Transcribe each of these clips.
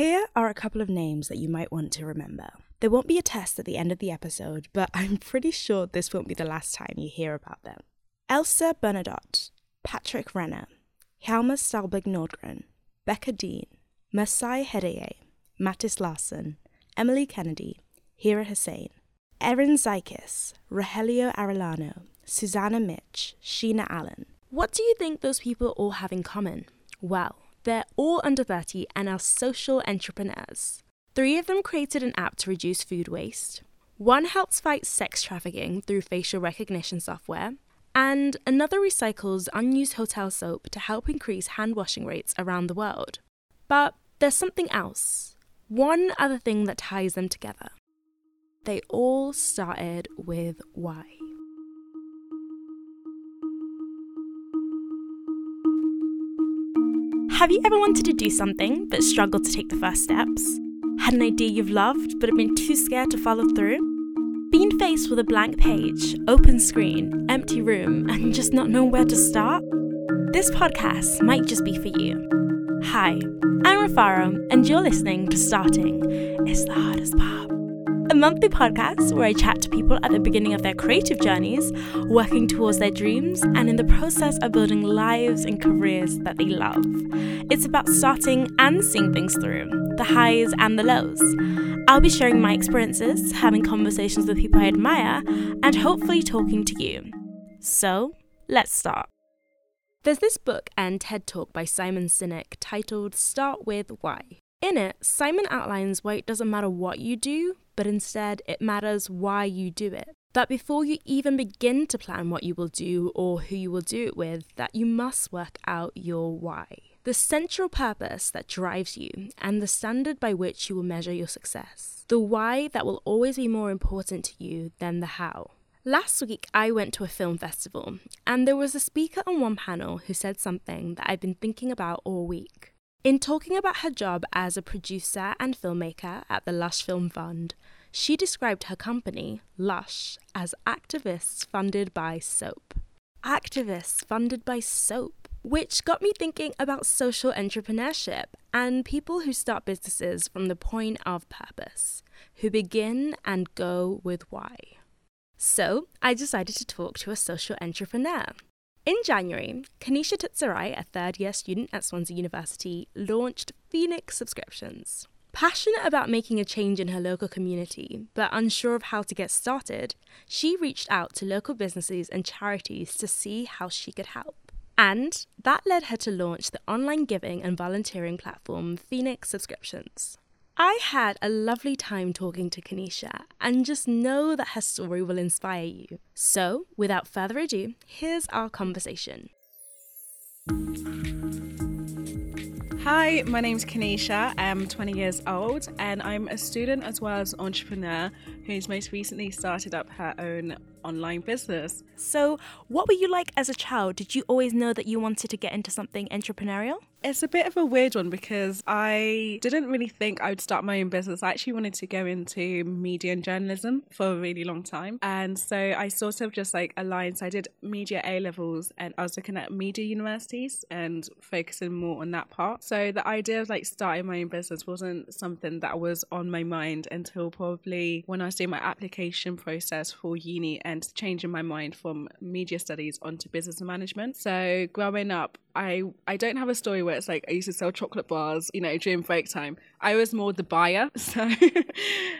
Here are a couple of names that you might want to remember. There won't be a test at the end of the episode, but I'm pretty sure this won't be the last time you hear about them. Elsa Bernadotte, Patrick Renner, Hjalmar Stalberg Nordgren, Becca Dean, Masai Hedeye, Mattis Larsen, Emily Kennedy, Hira Hussein, Erin Zykis, Rogelio Arellano, Susanna Mitch, Sheena Allen. What do you think those people all have in common? Well, they're all under 30 and are social entrepreneurs. Three of them created an app to reduce food waste. One helps fight sex trafficking through facial recognition software. And another recycles unused hotel soap to help increase hand washing rates around the world. But there's something else. One other thing that ties them together. They all started with Y. Have you ever wanted to do something but struggled to take the first steps? Had an idea you've loved but have been too scared to follow through? Been faced with a blank page, open screen, empty room, and just not know where to start? This podcast might just be for you. Hi, I'm Rafaro, and you're listening to Starting is the Hardest Part a monthly podcast where I chat to people at the beginning of their creative journeys, working towards their dreams, and in the process of building lives and careers that they love. It's about starting and seeing things through, the highs and the lows. I'll be sharing my experiences, having conversations with people I admire, and hopefully talking to you. So, let's start. There's this book and TED talk by Simon Sinek titled Start With Why. In it, Simon outlines why it doesn't matter what you do, but instead it matters why you do it. That before you even begin to plan what you will do or who you will do it with, that you must work out your why. The central purpose that drives you and the standard by which you will measure your success. The why that will always be more important to you than the how. Last week, I went to a film festival, and there was a speaker on one panel who said something that I've been thinking about all week. In talking about her job as a producer and filmmaker at the Lush Film Fund, she described her company, Lush, as activists funded by soap. Activists funded by soap, which got me thinking about social entrepreneurship and people who start businesses from the point of purpose, who begin and go with why. So I decided to talk to a social entrepreneur. In January, Kanisha Tutsarai, a third year student at Swansea University, launched Phoenix Subscriptions. Passionate about making a change in her local community, but unsure of how to get started, she reached out to local businesses and charities to see how she could help. And that led her to launch the online giving and volunteering platform Phoenix Subscriptions. I had a lovely time talking to Kanisha and just know that her story will inspire you. So, without further ado, here's our conversation. Hi, my name's Kanisha. I'm 20 years old and I'm a student as well as an entrepreneur who's most recently started up her own online business. So, what were you like as a child? Did you always know that you wanted to get into something entrepreneurial? It's a bit of a weird one because I didn't really think I would start my own business. I actually wanted to go into media and journalism for a really long time. And so I sort of just like aligned. So I did media A levels and I was looking at media universities and focusing more on that part. So the idea of like starting my own business wasn't something that was on my mind until probably when I was doing my application process for uni and changing my mind from media studies onto business management. So growing up, I I don't have a story where it's like I used to sell chocolate bars, you know, during break time. I was more the buyer. So,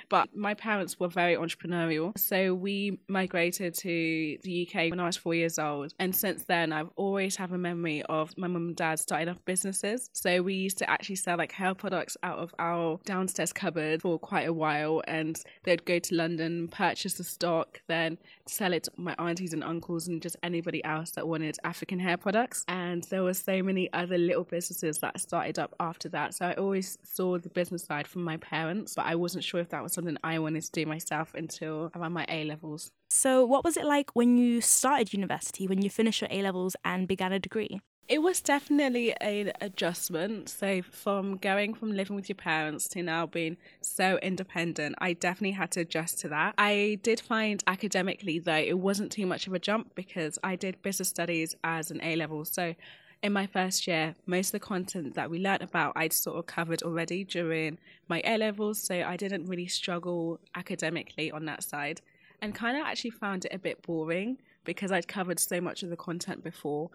but my parents were very entrepreneurial. So we migrated to the UK when I was four years old. And since then, I've always have a memory of my mum and dad starting off businesses. So we used to actually sell like hair products out of our downstairs cupboard for quite a while. And they'd go to London, purchase the stock, then sell it to my aunties and uncles and just anybody else that wanted African hair products. And there were so many other little businesses that started up after that. So I always saw the business side from my parents, but I wasn't sure if that was something I wanted to do myself until around my A levels. So, what was it like when you started university, when you finished your A levels and began a degree? It was definitely an adjustment. So, from going from living with your parents to now being so independent, I definitely had to adjust to that. I did find academically, though, it wasn't too much of a jump because I did business studies as an A level. So, in my first year, most of the content that we learnt about, I'd sort of covered already during my A levels. So I didn't really struggle academically on that side and kind of actually found it a bit boring because I'd covered so much of the content before.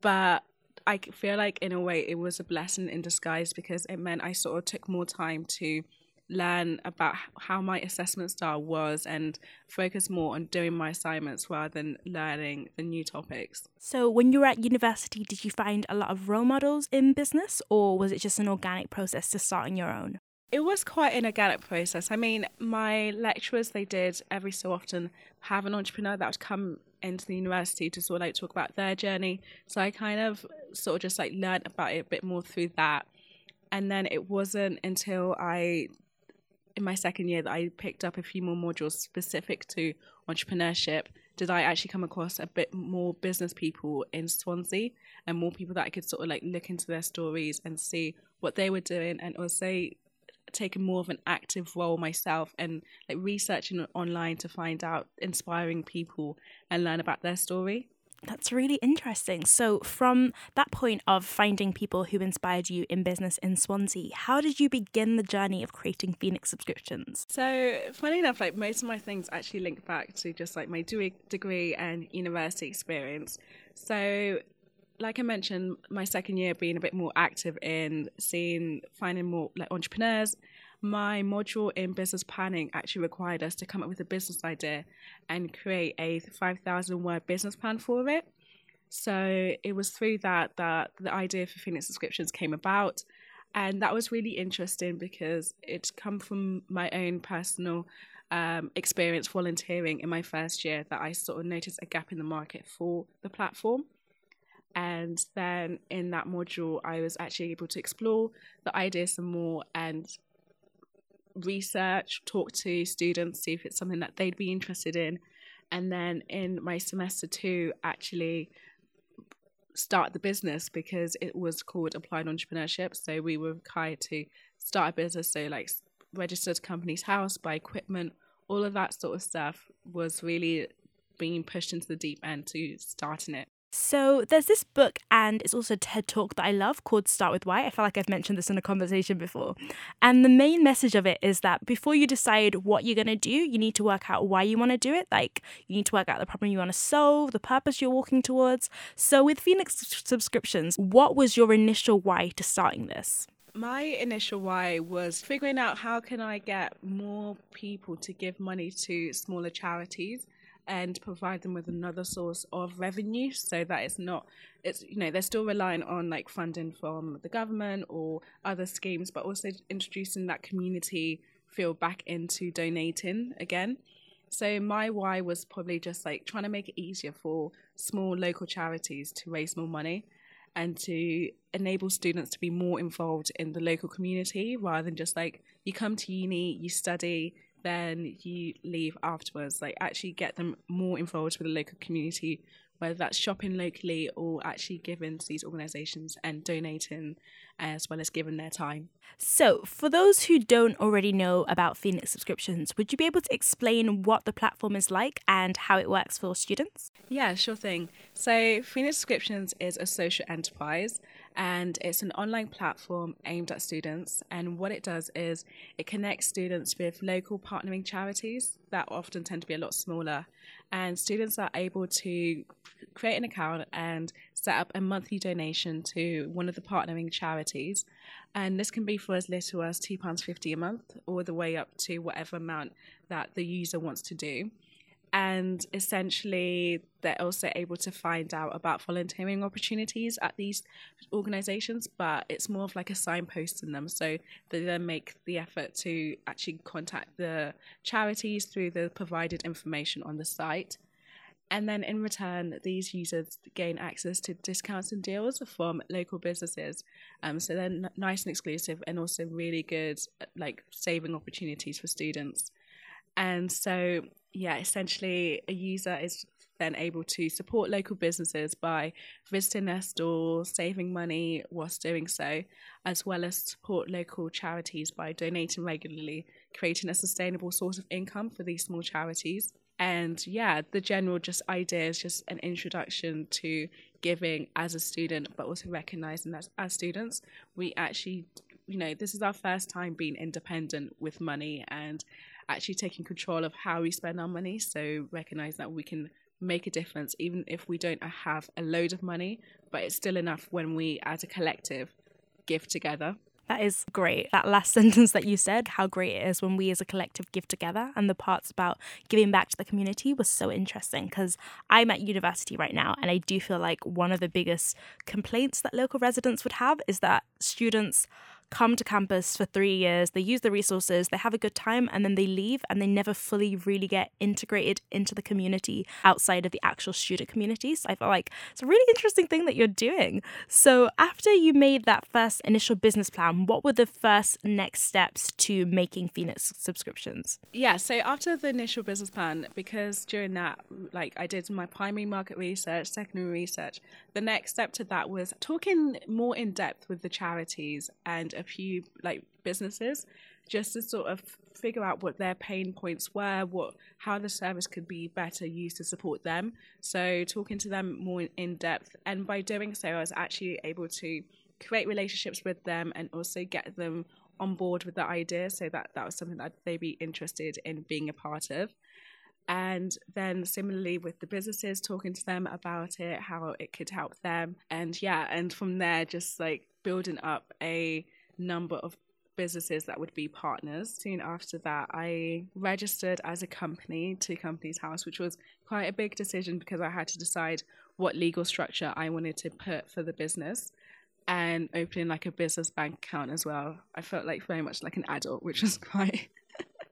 But I feel like, in a way, it was a blessing in disguise because it meant I sort of took more time to learn about how my assessment style was and focus more on doing my assignments rather than learning the new topics. So, when you were at university, did you find a lot of role models in business, or was it just an organic process to start on your own? It was quite an organic process. I mean, my lecturers, they did every so often have an entrepreneur that would come into the university to sort of like talk about their journey. So I kind of sort of just like learned about it a bit more through that. And then it wasn't until I in my second year that I picked up a few more modules specific to entrepreneurship did I actually come across a bit more business people in Swansea and more people that I could sort of like look into their stories and see what they were doing and also taking more of an active role myself and like researching online to find out inspiring people and learn about their story. That's really interesting. So, from that point of finding people who inspired you in business in Swansea, how did you begin the journey of creating Phoenix subscriptions? So, funny enough, like most of my things actually link back to just like my degree and university experience. So, like I mentioned, my second year being a bit more active in seeing, finding more like entrepreneurs my module in business planning actually required us to come up with a business idea and create a 5,000 word business plan for it. So it was through that that the idea for Phoenix subscriptions came about. And that was really interesting because it's come from my own personal um, experience volunteering in my first year that I sort of noticed a gap in the market for the platform. And then in that module, I was actually able to explore the idea some more and research, talk to students, see if it's something that they'd be interested in. And then in my semester two, actually start the business because it was called Applied Entrepreneurship. So we were required to start a business. So, like, registered Companies House, buy equipment, all of that sort of stuff was really being pushed into the deep end to starting it. So there's this book and it's also a TED talk that I love called Start with Why. I feel like I've mentioned this in a conversation before. And the main message of it is that before you decide what you're going to do, you need to work out why you want to do it. Like you need to work out the problem you want to solve, the purpose you're walking towards. So with Phoenix subscriptions, what was your initial why to starting this? my initial why was figuring out how can I get more people to give money to smaller charities and provide them with another source of revenue so that it's not it's you know they're still relying on like funding from the government or other schemes but also introducing that community feel back into donating again. So my why was probably just like trying to make it easier for small local charities to raise more money and to enable students to be more involved in the local community rather than just like you come to uni you study then you leave afterwards. Like actually get them more involved with the local community, whether that's shopping locally or actually giving to these organisations and donating as well as giving their time. So, for those who don't already know about Phoenix subscriptions, would you be able to explain what the platform is like and how it works for students? Yeah, sure thing. So, Phoenix subscriptions is a social enterprise and it's an online platform aimed at students. And what it does is it connects students with local partnering charities that often tend to be a lot smaller. And students are able to create an account and set up a monthly donation to one of the partnering charities. And this can be for as little as £2.50 a month, all the way up to whatever amount that the user wants to do and essentially they're also able to find out about volunteering opportunities at these organizations but it's more of like a signpost in them. So they then make the effort to actually contact the charities through the provided information on the site. And then in return these users gain access to discounts and deals from local businesses. Um, so they're n- nice and exclusive and also really good like saving opportunities for students and so yeah, essentially a user is then able to support local businesses by visiting their store, saving money whilst doing so, as well as support local charities by donating regularly, creating a sustainable source of income for these small charities. And yeah, the general just idea is just an introduction to giving as a student, but also recognizing that as students, we actually, you know, this is our first time being independent with money and actually taking control of how we spend our money. So recognize that we can make a difference, even if we don't have a load of money, but it's still enough when we, as a collective, give together. That is great. That last sentence that you said, how great it is when we as a collective give together, and the parts about giving back to the community was so interesting because I'm at university right now, and I do feel like one of the biggest complaints that local residents would have is that students come to campus for three years, they use the resources, they have a good time, and then they leave and they never fully really get integrated into the community outside of the actual student community. So I feel like it's a really interesting thing that you're doing. So after you made that first initial business plan, what were the first next steps to making Phoenix subscriptions? Yeah, so after the initial business plan, because during that, like I did my primary market research, secondary research, the next step to that was talking more in depth with the charities and a few like businesses just to sort of figure out what their pain points were, what how the service could be better used to support them. So talking to them more in depth, and by doing so, I was actually able to create relationships with them and also get them on board with the idea, so that that was something that they'd be interested in being a part of. And then similarly with the businesses, talking to them about it, how it could help them, and yeah, and from there, just like building up a number of businesses that would be partners. Soon after that, I registered as a company to Companies House, which was quite a big decision because I had to decide what legal structure I wanted to put for the business and opening like a business bank account as well. I felt like very much like an adult, which was quite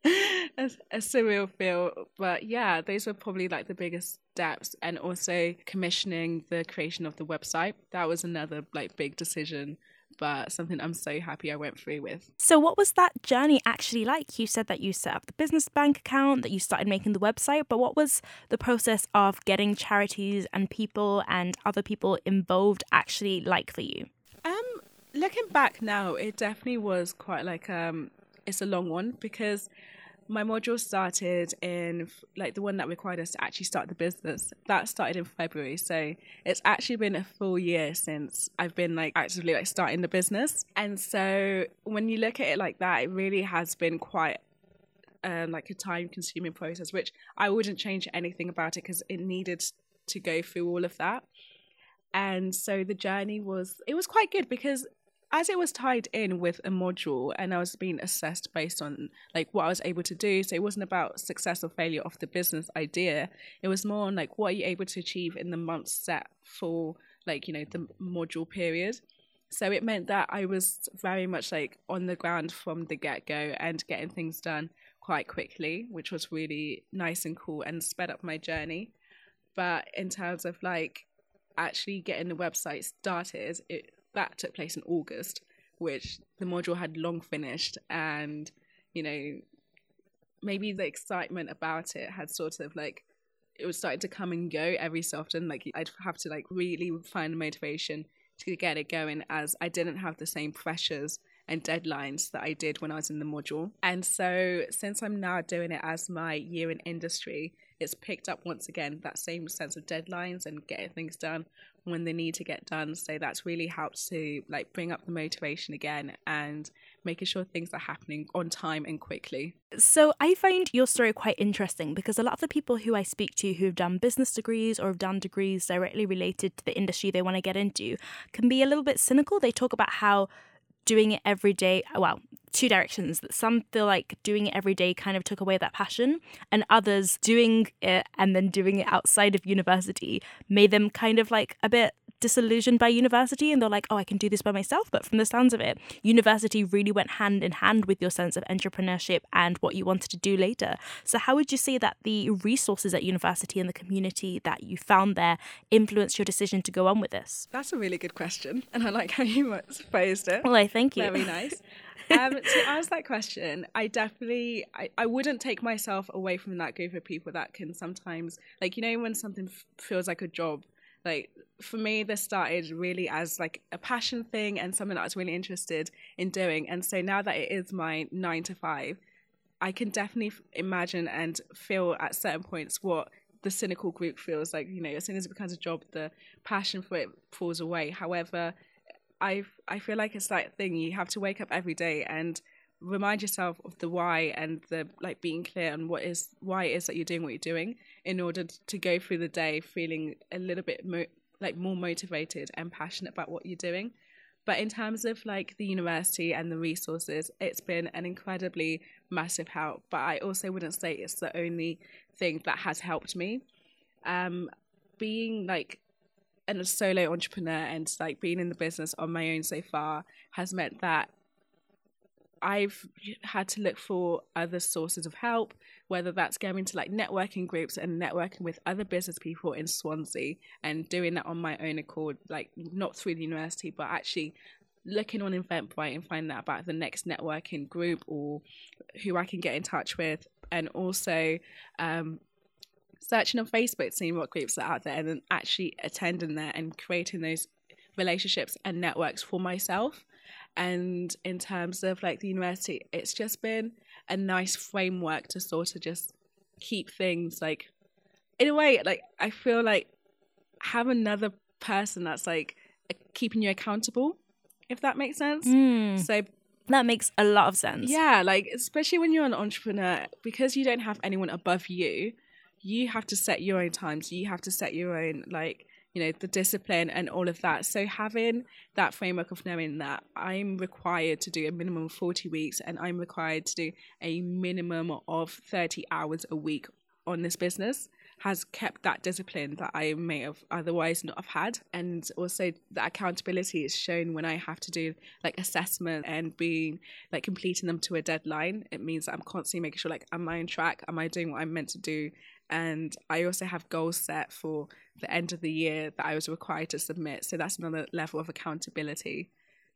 a, a surreal feel. But yeah, those were probably like the biggest steps and also commissioning the creation of the website. That was another like big decision but something I'm so happy I went through with. So, what was that journey actually like? You said that you set up the business bank account, that you started making the website, but what was the process of getting charities and people and other people involved actually like for you? Um, looking back now, it definitely was quite like um, it's a long one because my module started in like the one that required us to actually start the business. That started in february so it's actually been a full year since i've been like actively like starting the business. And so when you look at it like that it really has been quite um, like a time consuming process which i wouldn't change anything about it because it needed to go through all of that. And so the journey was it was quite good because as it was tied in with a module and I was being assessed based on like what I was able to do. So it wasn't about success or failure of the business idea. It was more on like what are you able to achieve in the months set for like, you know, the module period. So it meant that I was very much like on the ground from the get go and getting things done quite quickly, which was really nice and cool and sped up my journey. But in terms of like actually getting the website started, it that took place in August, which the module had long finished, and you know, maybe the excitement about it had sort of like it was starting to come and go every so often. Like I'd have to like really find the motivation to get it going, as I didn't have the same pressures and deadlines that I did when I was in the module. And so, since I'm now doing it as my year in industry, it's picked up once again that same sense of deadlines and getting things done when they need to get done. So that's really helped to like bring up the motivation again and making sure things are happening on time and quickly. So I find your story quite interesting because a lot of the people who I speak to who've done business degrees or have done degrees directly related to the industry they want to get into can be a little bit cynical. They talk about how doing it every day, well, two directions that some feel like doing it every day kind of took away that passion and others doing it and then doing it outside of university made them kind of like a bit disillusioned by university and they're like oh i can do this by myself but from the sounds of it university really went hand in hand with your sense of entrepreneurship and what you wanted to do later. So how would you say that the resources at university and the community that you found there influenced your decision to go on with this? That's a really good question and i like how you phrased it. Well i thank you very nice um, to answer that question, I definitely I, I wouldn't take myself away from that group of people that can sometimes like you know when something f- feels like a job. Like for me, this started really as like a passion thing and something that I was really interested in doing. And so now that it is my nine to five, I can definitely imagine and feel at certain points what the cynical group feels like you know as soon as it becomes a job the passion for it falls away however i i feel like it's that thing you have to wake up every day and remind yourself of the why and the like being clear on what is why it is that you're doing what you're doing in order to go through the day feeling a little bit mo- like more motivated and passionate about what you're doing. But in terms of like the university and the resources it's been an incredibly massive help but i also wouldn't say it's the only thing that has helped me. Um being like a solo entrepreneur and like being in the business on my own so far has meant that I've had to look for other sources of help, whether that's going to like networking groups and networking with other business people in Swansea and doing that on my own accord, like not through the university, but actually looking on Eventbrite and finding out about the next networking group or who I can get in touch with, and also um, searching on Facebook, seeing what groups are out there, and then actually attending there and creating those relationships and networks for myself. And in terms of like the university it's just been a nice framework to sort of just keep things like in a way like i feel like have another person that's like keeping you accountable if that makes sense. Mm, so that makes a lot of sense. yeah like especially when you're an entrepreneur because you don't have anyone above you you have to set your own times you have to set your own like you know the discipline and all of that so having that framework of knowing that i'm required to do a minimum of 40 weeks and i'm required to do a minimum of 30 hours a week on this business has kept that discipline that I may have otherwise not have had. And also the accountability is shown when I have to do like assessment and being like completing them to a deadline. It means that I'm constantly making sure like am I on track? Am I doing what I'm meant to do? And I also have goals set for the end of the year that I was required to submit. So that's another level of accountability.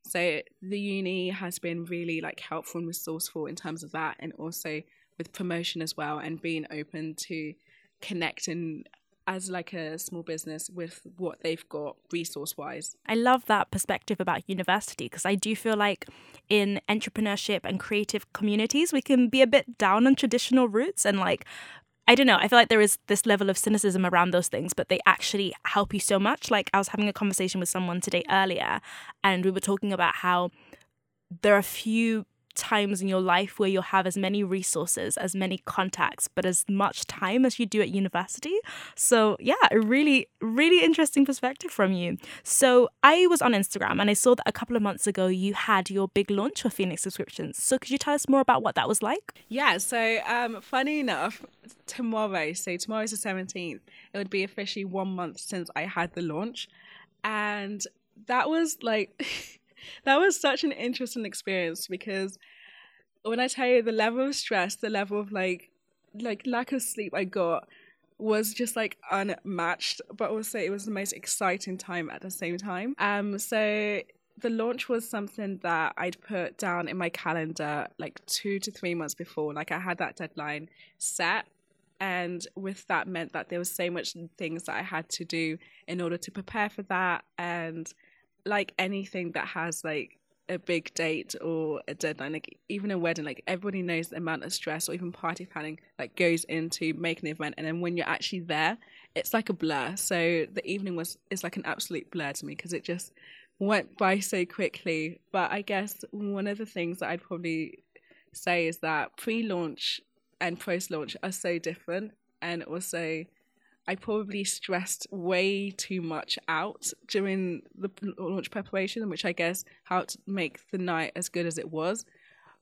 So the uni has been really like helpful and resourceful in terms of that and also with promotion as well and being open to connecting as like a small business with what they've got resource wise. I love that perspective about university because I do feel like in entrepreneurship and creative communities, we can be a bit down on traditional routes and like, I don't know, I feel like there is this level of cynicism around those things, but they actually help you so much. Like, I was having a conversation with someone today earlier, and we were talking about how there are a few times in your life where you'll have as many resources, as many contacts, but as much time as you do at university. So, yeah, a really, really interesting perspective from you. So, I was on Instagram and I saw that a couple of months ago you had your big launch for Phoenix subscriptions. So, could you tell us more about what that was like? Yeah, so um, funny enough, tomorrow, so tomorrow's the 17th, it would be officially one month since I had the launch. And that was like, that was such an interesting experience because when I tell you the level of stress, the level of like, like lack of sleep I got was just like unmatched, but also it was the most exciting time at the same time. Um, so the launch was something that I'd put down in my calendar like two to three months before. Like I had that deadline set. And with that meant that there was so much things that I had to do in order to prepare for that. And like anything that has like a big date or a deadline, like even a wedding, like everybody knows the amount of stress or even party planning like goes into making the event. And then when you're actually there, it's like a blur. So the evening was is like an absolute blur to me because it just went by so quickly. But I guess one of the things that I'd probably say is that pre-launch and post-launch are so different, and also I probably stressed way too much out during the launch preparation, which I guess helped make the night as good as it was.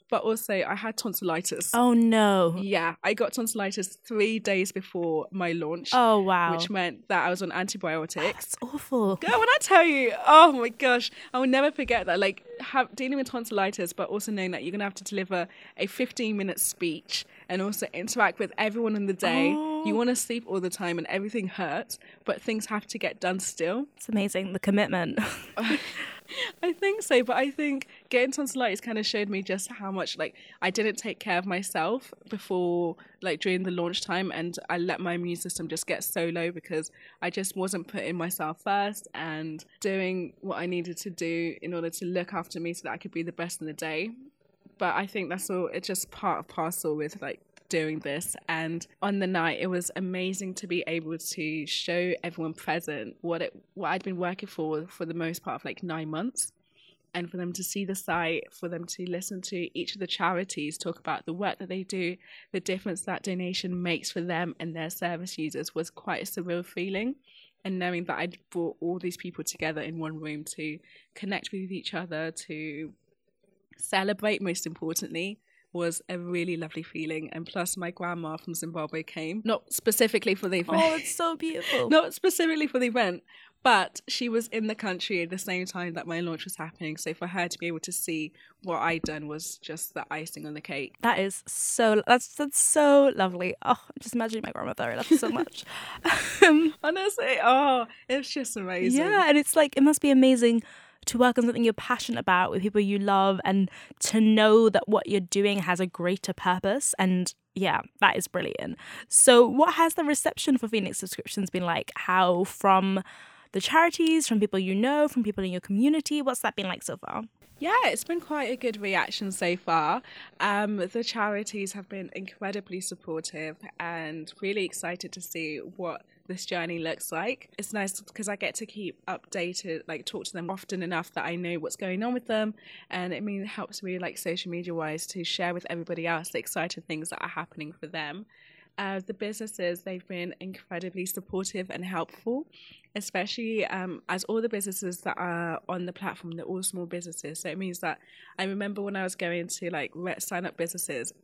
But also, I had tonsillitis. Oh, no. Yeah, I got tonsillitis three days before my launch, Oh, wow. which meant that I was on antibiotics. That's awful. Girl, when I tell you, oh my gosh, I will never forget that. Like have, dealing with tonsillitis, but also knowing that you're gonna have to deliver a 15 minute speech and also interact with everyone in the day. Oh, You want to sleep all the time and everything hurts, but things have to get done still. It's amazing, the commitment. I think so, but I think getting tonsillitis kind of showed me just how much like I didn't take care of myself before like during the launch time and I let my immune system just get so low because I just wasn't putting myself first and doing what I needed to do in order to look after me so that I could be the best in the day. But I think that's all it's just part of parcel with like doing this. And on the night, it was amazing to be able to show everyone present what it what I'd been working for for the most part of like nine months. And for them to see the site, for them to listen to each of the charities talk about the work that they do, the difference that donation makes for them and their service users was quite a surreal feeling and knowing that I'd brought all these people together in one room to connect with each other, to celebrate, most importantly, was a really lovely feeling. And plus, my grandma from Zimbabwe came, not specifically for the oh, event. Oh, it's so beautiful. not specifically for the event, but she was in the country at the same time that my launch was happening. So for her to be able to see what I'd done was just the icing on the cake. That is so. That's that's so lovely. Oh, just imagining my grandmother. I love her so much. Honestly, oh, it's just amazing. Yeah, and it's like it must be amazing to work on something you're passionate about with people you love and to know that what you're doing has a greater purpose. And yeah that is brilliant. So what has the reception for phoenix subscriptions been like? How from the charities from people you know from people in your community? What's that been like so far? Yeah, it's been quite a good reaction so far. Um, the charities have been incredibly supportive and really excited to see what this journey looks like. It's nice because I get to keep updated, like talk to them often enough that I know what's going on with them, and it means helps me like social media wise to share with everybody else the exciting things that are happening for them. Uh, the businesses they've been incredibly supportive and helpful especially um, as all the businesses that are on the platform they're all small businesses so it means that i remember when i was going to like sign up businesses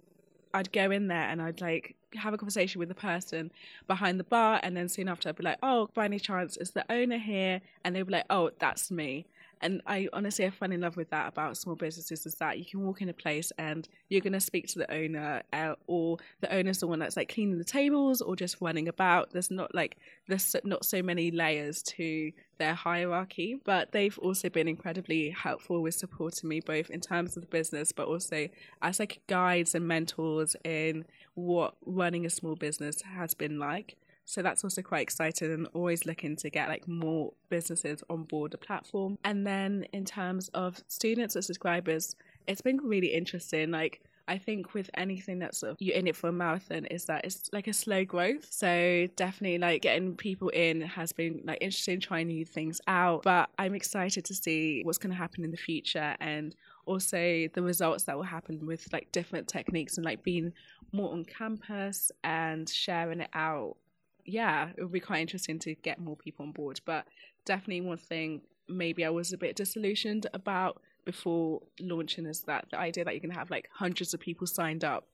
I'd go in there and I'd like have a conversation with the person behind the bar, and then soon after I'd be like, "Oh, by any chance, is the owner here?" And they'd be like, "Oh, that's me." And I honestly have fell in love with that about small businesses is that you can walk in a place and you're going to speak to the owner, uh, or the owner's the one that's like cleaning the tables or just running about. There's not like there's not so many layers to their hierarchy, but they've also been incredibly helpful with supporting me both in terms of the business, but also as like guides and mentors in what running a small business has been like. So that's also quite exciting and always looking to get like more businesses on board the platform. And then in terms of students or subscribers, it's been really interesting. Like I think with anything that's sort of you're in it for a marathon is that it's like a slow growth. So definitely like getting people in has been like interesting, trying new things out. But I'm excited to see what's gonna happen in the future and also the results that will happen with like different techniques and like being more on campus and sharing it out yeah, it would be quite interesting to get more people on board. But definitely one thing maybe I was a bit disillusioned about before launching is that the idea that going to have like hundreds of people signed up.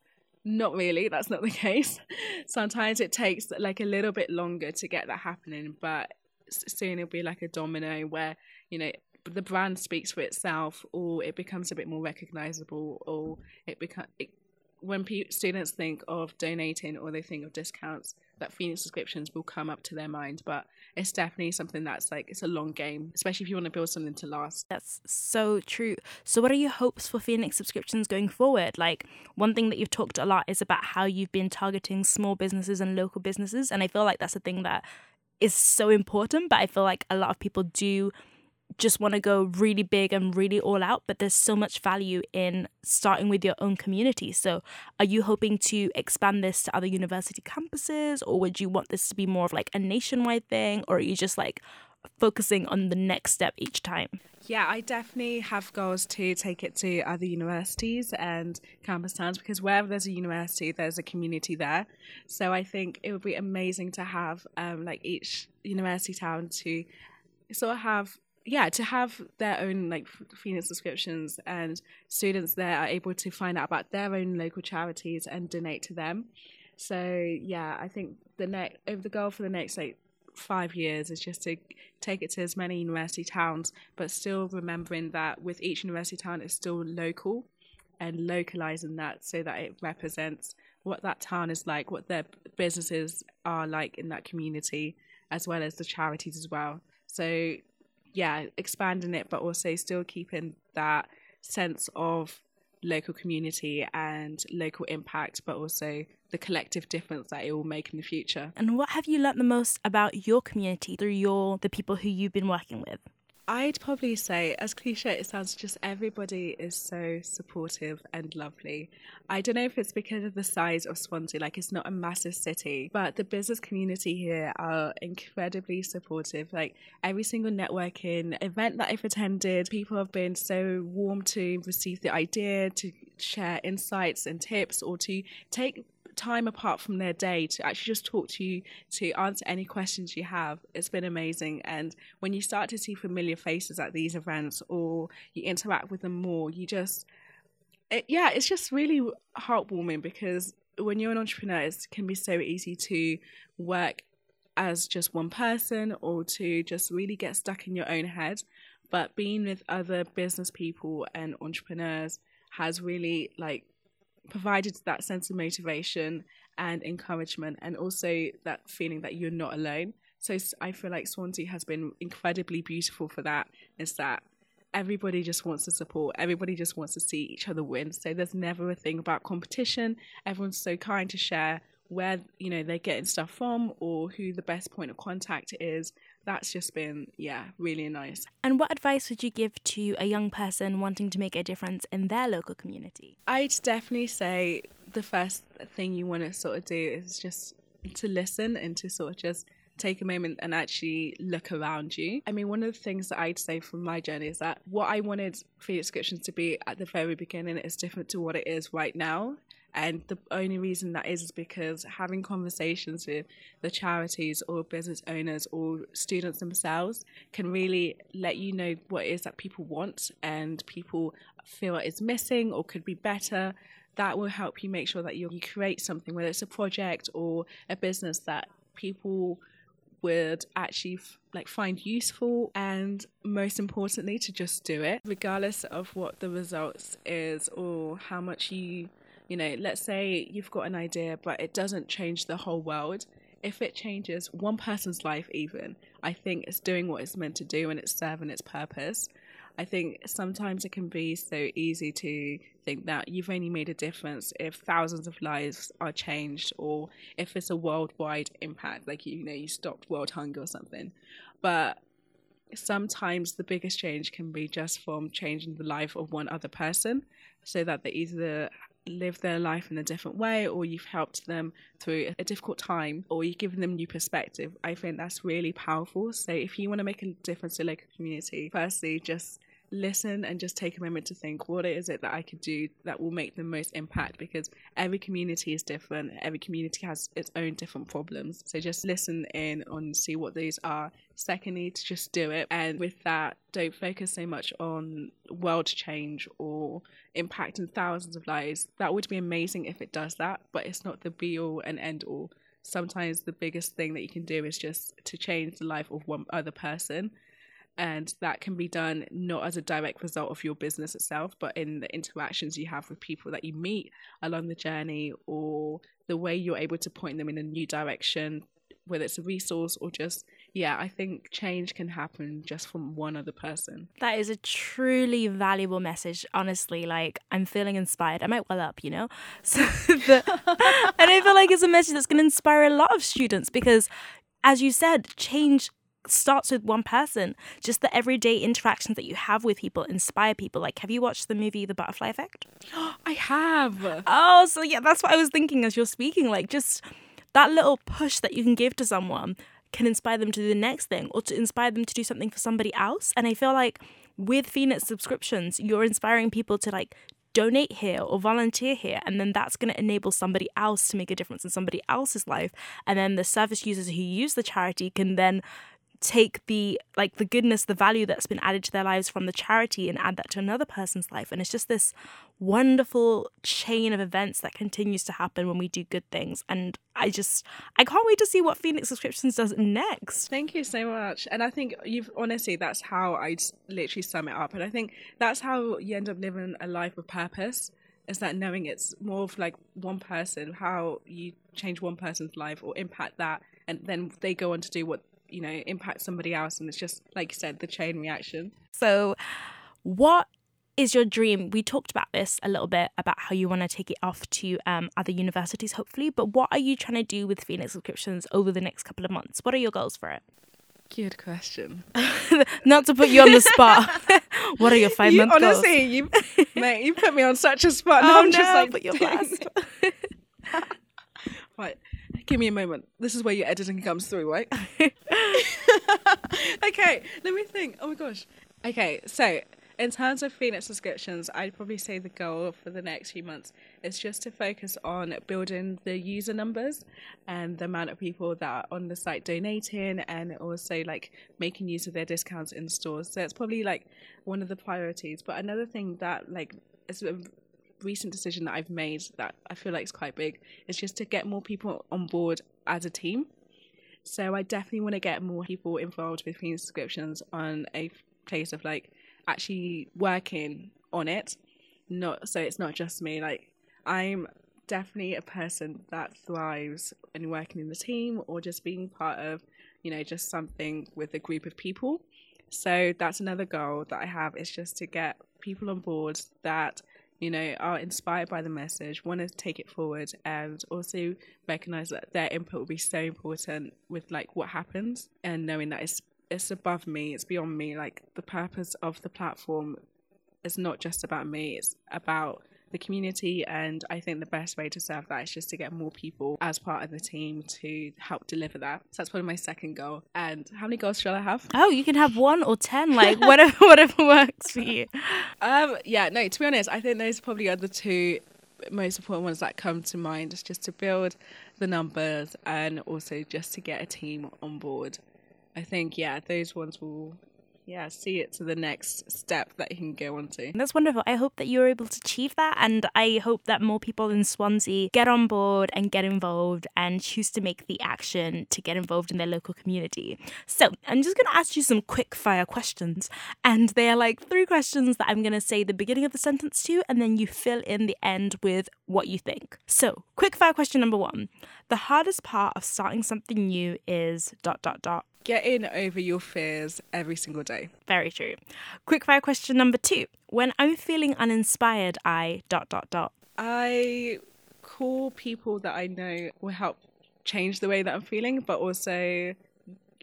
Not really, that's not the case. Sometimes it takes like a little bit longer to get that happening, but soon it'll be like a domino where, you know, the brand speaks for itself or it becomes a bit more recognizable or it becomes when pe- students think of donating or they think of discounts, that Phoenix subscriptions will come up to their mind. But it's definitely something that's like it's a long game, especially if you want to build something to last. That's so true. So, what are your hopes for Phoenix subscriptions going forward? Like one thing that you've talked a lot is about how you've been targeting small businesses and local businesses, and I feel like that's a thing that is so important. But I feel like a lot of people do just want to go really big and really all out, but there's so much value in starting with your own community. So, are you hoping to expand this to other university campuses, or would you want this to be more of like a nationwide thing, or are you just like focusing on the next step each time? Yeah, I definitely have goals to take it to other universities and campus towns because wherever there's a university, there's a community there. So I think it would be amazing to have um, like each university town to sort of have yeah, to have their own like Phoenix subscriptions and students there are able to find out about their own local charities and donate to them. So yeah, I think the next over the goal for the next like five years is just to take it to as many university towns, but still remembering that with each university town it's still local and localizing that so that it represents what that town is like, what their businesses are like in that community, as well as the charities as well. So yeah, expanding it, but also still keeping that sense of local community and local impact, but also the collective difference that it will make in the future. And what have you learnt the most about your community through your the people who you've been working with? I'd probably say, as cliche it sounds, just everybody is so supportive and lovely. I don't know if it's because of the size of Swansea, like it's not a massive city, but the business community here are incredibly supportive. Like every single networking event that I've attended, people have been so warm to receive the idea, to share insights and tips, or to take time apart from their day to actually just talk to you, to answer any questions you have. It's been amazing. And when you start to see familiar faces at these events or you interact with them more, you just, it, yeah, it's just really heartwarming because when you're an entrepreneur, it can be so easy to work as just one person or to just really get stuck in your own head. But being with other business people and entrepreneurs has really like provided that sense of motivation and encouragement and also that feeling that you're not alone. So i feel like swansea has been incredibly beautiful for that is that everybody just wants to support everybody just wants to see each other win. So there's never a thing about competition. Everyone's so kind to share where you know they're getting stuff from or who the best point of contact is that's just been yeah really nice and what advice would you give to a young person wanting to make a difference in their local community i'd definitely say the first thing you want to sort of do is just to listen and to sort of just take a moment and actually look around you. I mean, one of the things that I'd say from my journey is that what I wanted free Subscriptions to be at the very beginning is different to what it is right now. And the only reason that is is because having conversations with the charities or business owners or students themselves can really let you know what it is that people want and people feel is missing or could be better. That will help you make sure that you create something, whether it's a project or a business that people would actually f- like find useful and most importantly to just do it regardless of what the results is or how much you you know, let's say you've got an idea, but it doesn't change the whole world. If it changes one person's life, even, I think it's doing what it's meant to do and it's serving its purpose. I think sometimes it can be so easy to think that you've only made a difference if thousands of lives are changed or if it's a worldwide impact, like you know, you stopped world hunger or something. But sometimes the biggest change can be just from changing the life of one other person so that they either live their life in a different way or you've helped them through a difficult time or you've given them new perspective i think that's really powerful. So if you want to make a difference to local community firstly just listen and just take a moment to think what is it that I could do that will make the most impact because every community is different. Every community has its own different problems. So just listen in and see what these are. Secondly, to just do it. And with that, don't focus so much on world change or impacting thousands of lives. That would be amazing if it does that, but it's not the be all and end all. Sometimes the biggest thing that you can do is just to change the life of one other person and that can be done not as a direct result of your business itself but in the interactions you have with people that you meet along the journey or the way you're able to point them in a new direction whether it's a resource or just yeah i think change can happen just from one other person. That is a truly valuable message honestly like i'm feeling inspired. I might well up you know? So the, and i feel like it's a message that's going to inspire a lot of students because as you said change starts with one person. Just the everyday interactions that you have with people inspire people. Like, have you watched the movie The Butterfly Effect? I have. Oh, so yeah, that's what I was thinking as you're speaking. Like, just that little push that you can give to someone can inspire them to do the next thing or to inspire them to do something for somebody else. And I feel like with Phoenix subscriptions, you're inspiring people to like donate here or volunteer here and then that's going to enable somebody else to make a difference in somebody else's life and then the service users who use the charity can then take the like the goodness the value that's been added to their lives from the charity and add that to another person's life. And it's just this wonderful chain of events that continues to happen when we do good things. And i just i can't wait to see what phoenix subscriptions does next. Thank you so much. And i think you've honestly that's how i literally sum it up. And i think that's how you end up living a life of purpose is that knowing it's more of like one person how you change one person's life or impact that and then they go on to do what you know impact somebody else and it's just like you said the chain reaction so what is your dream we talked about this a little bit about how you want to take it off to um, other universities hopefully but what are you trying to do with phoenix subscriptions over the next couple of months what are your goals for it Good question. Not to put you on the spot. what are your five You, month goals? honestly, you, mate, you put me on such a spot. Now Oh, I'm just no, like, but you're blessed. right, give me a moment. This is where your editing comes through, right? okay, let me think. Oh my gosh. Okay, so in terms of Phoenix subscriptions, I'd probably say the goal for the next few months is just to focus on building the user numbers and the amount of people that are on the site donating and also like making use of their discounts in stores. So it's probably like one of the priorities. But another thing that like is recent decision that I've made that I feel like is quite big is just to get more people on board as a team. So I definitely want to get more people involved with Phoenix subscriptions on a place of like actually working on it. Not so it's not just me. Like I'm definitely a person that thrives in working in the team or just being part of, you know, just something with a group of people. So that's another goal that I have is just to get people on board that you know are inspired by the message, want to take it forward, and also recognize that their input will be so important with like what happens, and knowing that it's it's above me, it's beyond me. Like the purpose of the platform is not just about me; it's about the community and I think the best way to serve that is just to get more people as part of the team to help deliver that. So that's probably my second goal. And how many goals shall I have? oh, you can have one or ten, like whatever whatever works for you. Um, yeah, no, to be honest, I think those probably are the two most important ones that come to mind. It's just to build the numbers and also just to get a team on board. I think, yeah, those ones will, yeah, see it to the next step that you can go on to. That's wonderful. I hope that you're able to achieve that. And I hope that more people in Swansea get on board and get involved and choose to make the action to get involved in their local community. So I'm just going to ask you some quick fire questions. And they are like three questions that I'm going to say the beginning of the sentence to, and then you fill in the end with what you think. So, quick fire question number one The hardest part of starting something new is dot, dot, dot. Getting over your fears every single day. Very true. Quickfire question number two. When I'm feeling uninspired, I dot dot dot. I call people that I know will help change the way that I'm feeling, but also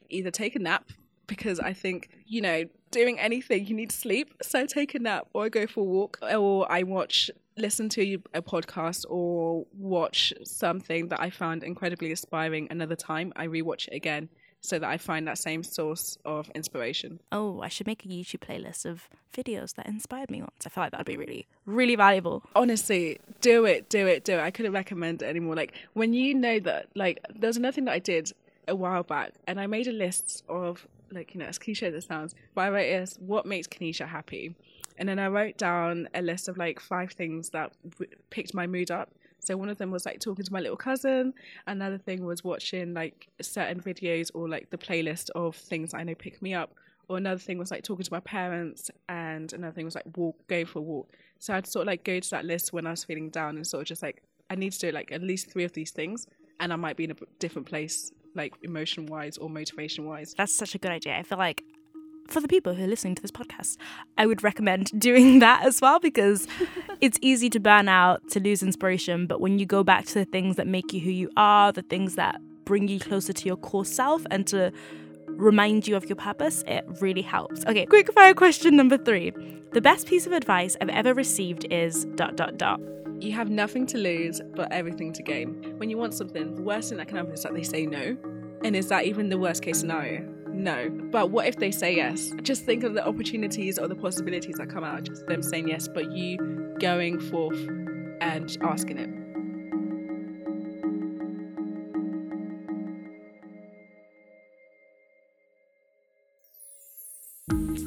either take a nap because I think, you know, doing anything, you need sleep. So take a nap or I go for a walk or I watch, listen to a podcast or watch something that I found incredibly inspiring another time. I rewatch it again so that I find that same source of inspiration. Oh, I should make a YouTube playlist of videos that inspired me once. I feel like that'd be really, really valuable. honestly do it do it do it i couldn't recommend it anymore like when you know that like there's another thing that i did a while back and i made a list of like you know as cliche as it sounds but i wrote is what makes kanisha happy and then i wrote down a list of like five things that w- picked my mood up so one of them was like talking to my little cousin. Another thing was watching like certain videos or like the playlist of things i know pick me up. Or another thing was like talking to my parents and another thing was like walk go for a walk. So i'd sort of like go to that list when i was feeling down and sort of just like i need to do like at least three of these things and i might be in a different place like emotion wise or motivation wise That's such a good idea. I feel like for the people who are listening to this podcast, I would recommend doing that as well because it's easy to burn out, to lose inspiration. But when you go back to the things that make you who you are, the things that bring you closer to your core self, and to remind you of your purpose, it really helps. Okay, quick fire question number three. The best piece of advice I've ever received is dot dot dot. you have nothing to lose but everything to gain when you want something the worst thing that can happen is that they say no and is that even the worst case scenario no but what if they say yes just think of the opportunities or the possibilities that come out of just them saying yes but you going forth and asking it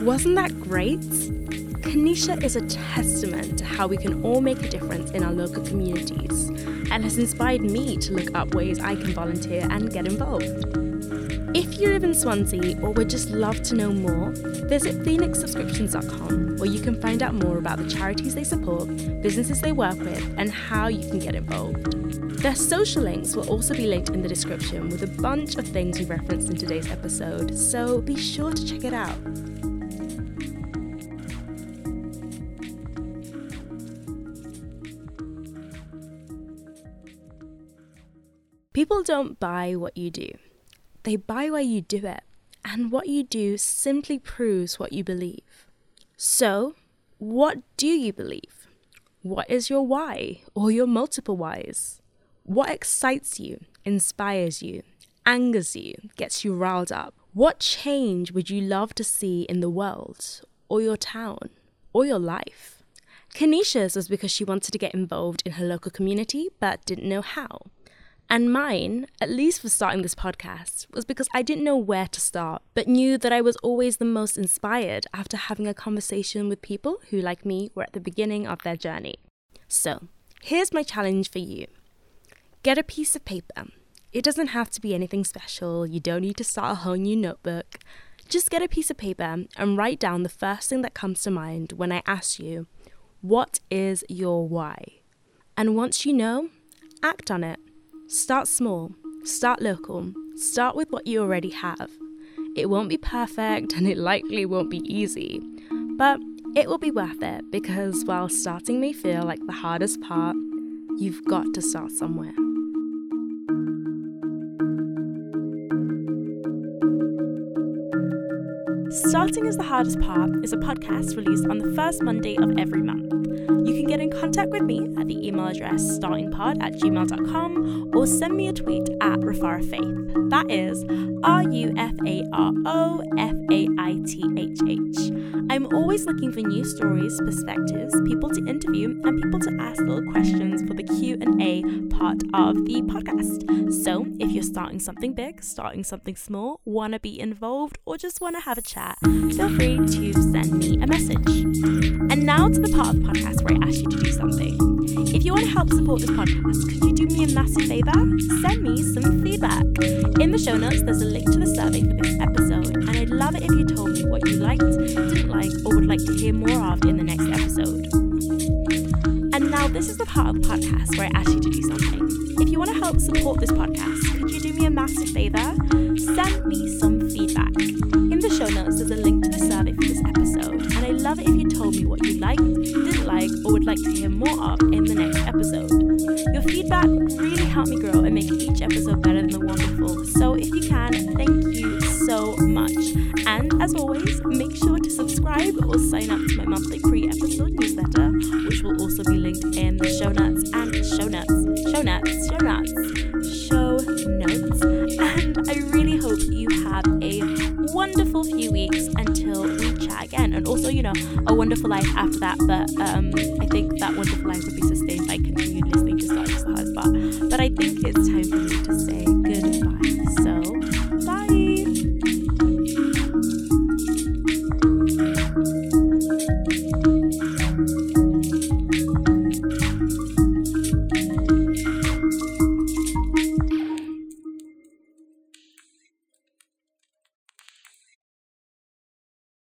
Wasn't that great? Kanisha is a testament to how we can all make a difference in our local communities and has inspired me to look up ways I can volunteer and get involved. If you live in Swansea or would just love to know more, visit phoenixsubscriptions.com where you can find out more about the charities they support, businesses they work with, and how you can get involved. Their social links will also be linked in the description with a bunch of things we referenced in today's episode, so be sure to check it out. People don't buy what you do, they buy why you do it. and what you do simply proves what you believe. So, what do you believe? What is your why or your multiple whys? What excites you, inspires you, angers you, gets you riled up? What change would you love to see in the world, or your town, or your life? Kanisha's was because she wanted to get involved in her local community but didn't know how. And mine, at least for starting this podcast, was because I didn't know where to start, but knew that I was always the most inspired after having a conversation with people who, like me, were at the beginning of their journey. So, here's my challenge for you get a piece of paper. It doesn't have to be anything special, you don't need to start a whole new notebook. Just get a piece of paper and write down the first thing that comes to mind when I ask you, What is your why? And once you know, act on it. Start small, start local, start with what you already have. It won't be perfect and it likely won't be easy, but it will be worth it because while starting may feel like the hardest part, you've got to start somewhere. Starting is the Hardest Part is a podcast released on the first Monday of every month. Get in contact with me at the email address startingpod at gmail.com or send me a tweet at Rufaro Faith. That is R U F A R O F A I T H H. I'm always looking for new stories, perspectives, people to interview, and people to ask little questions for the Q&A part of the podcast. So, if you're starting something big, starting something small, want to be involved, or just want to have a chat, feel free to send me a message. And now to the part of the podcast where I ask you to do something. If you want to help support this podcast, could you do me a massive favor? Send me some feedback. In the show notes, there's a link to the survey for this episode, and I'd love it if you told me what you liked, like, or would like to hear more of in the next episode. And now, this is the part of the podcast where I ask you to do something. If you want to help support this podcast, could you do me a massive favor? Send me some feedback. In the show notes, there's a link to the survey for this episode, and I'd love it if you told me what you liked, didn't like, or would like to hear more of in the next episode. Your feedback really helped me grow and make each episode better than the one before. So if you can, thank you so much. And as always, make sure subscribe or sign up to my monthly pre-episode newsletter, which will also be linked in the show notes and show notes, show notes, show notes, show notes. And I really hope you have a wonderful few weeks until we chat again. And also, you know, a wonderful life after that. But um,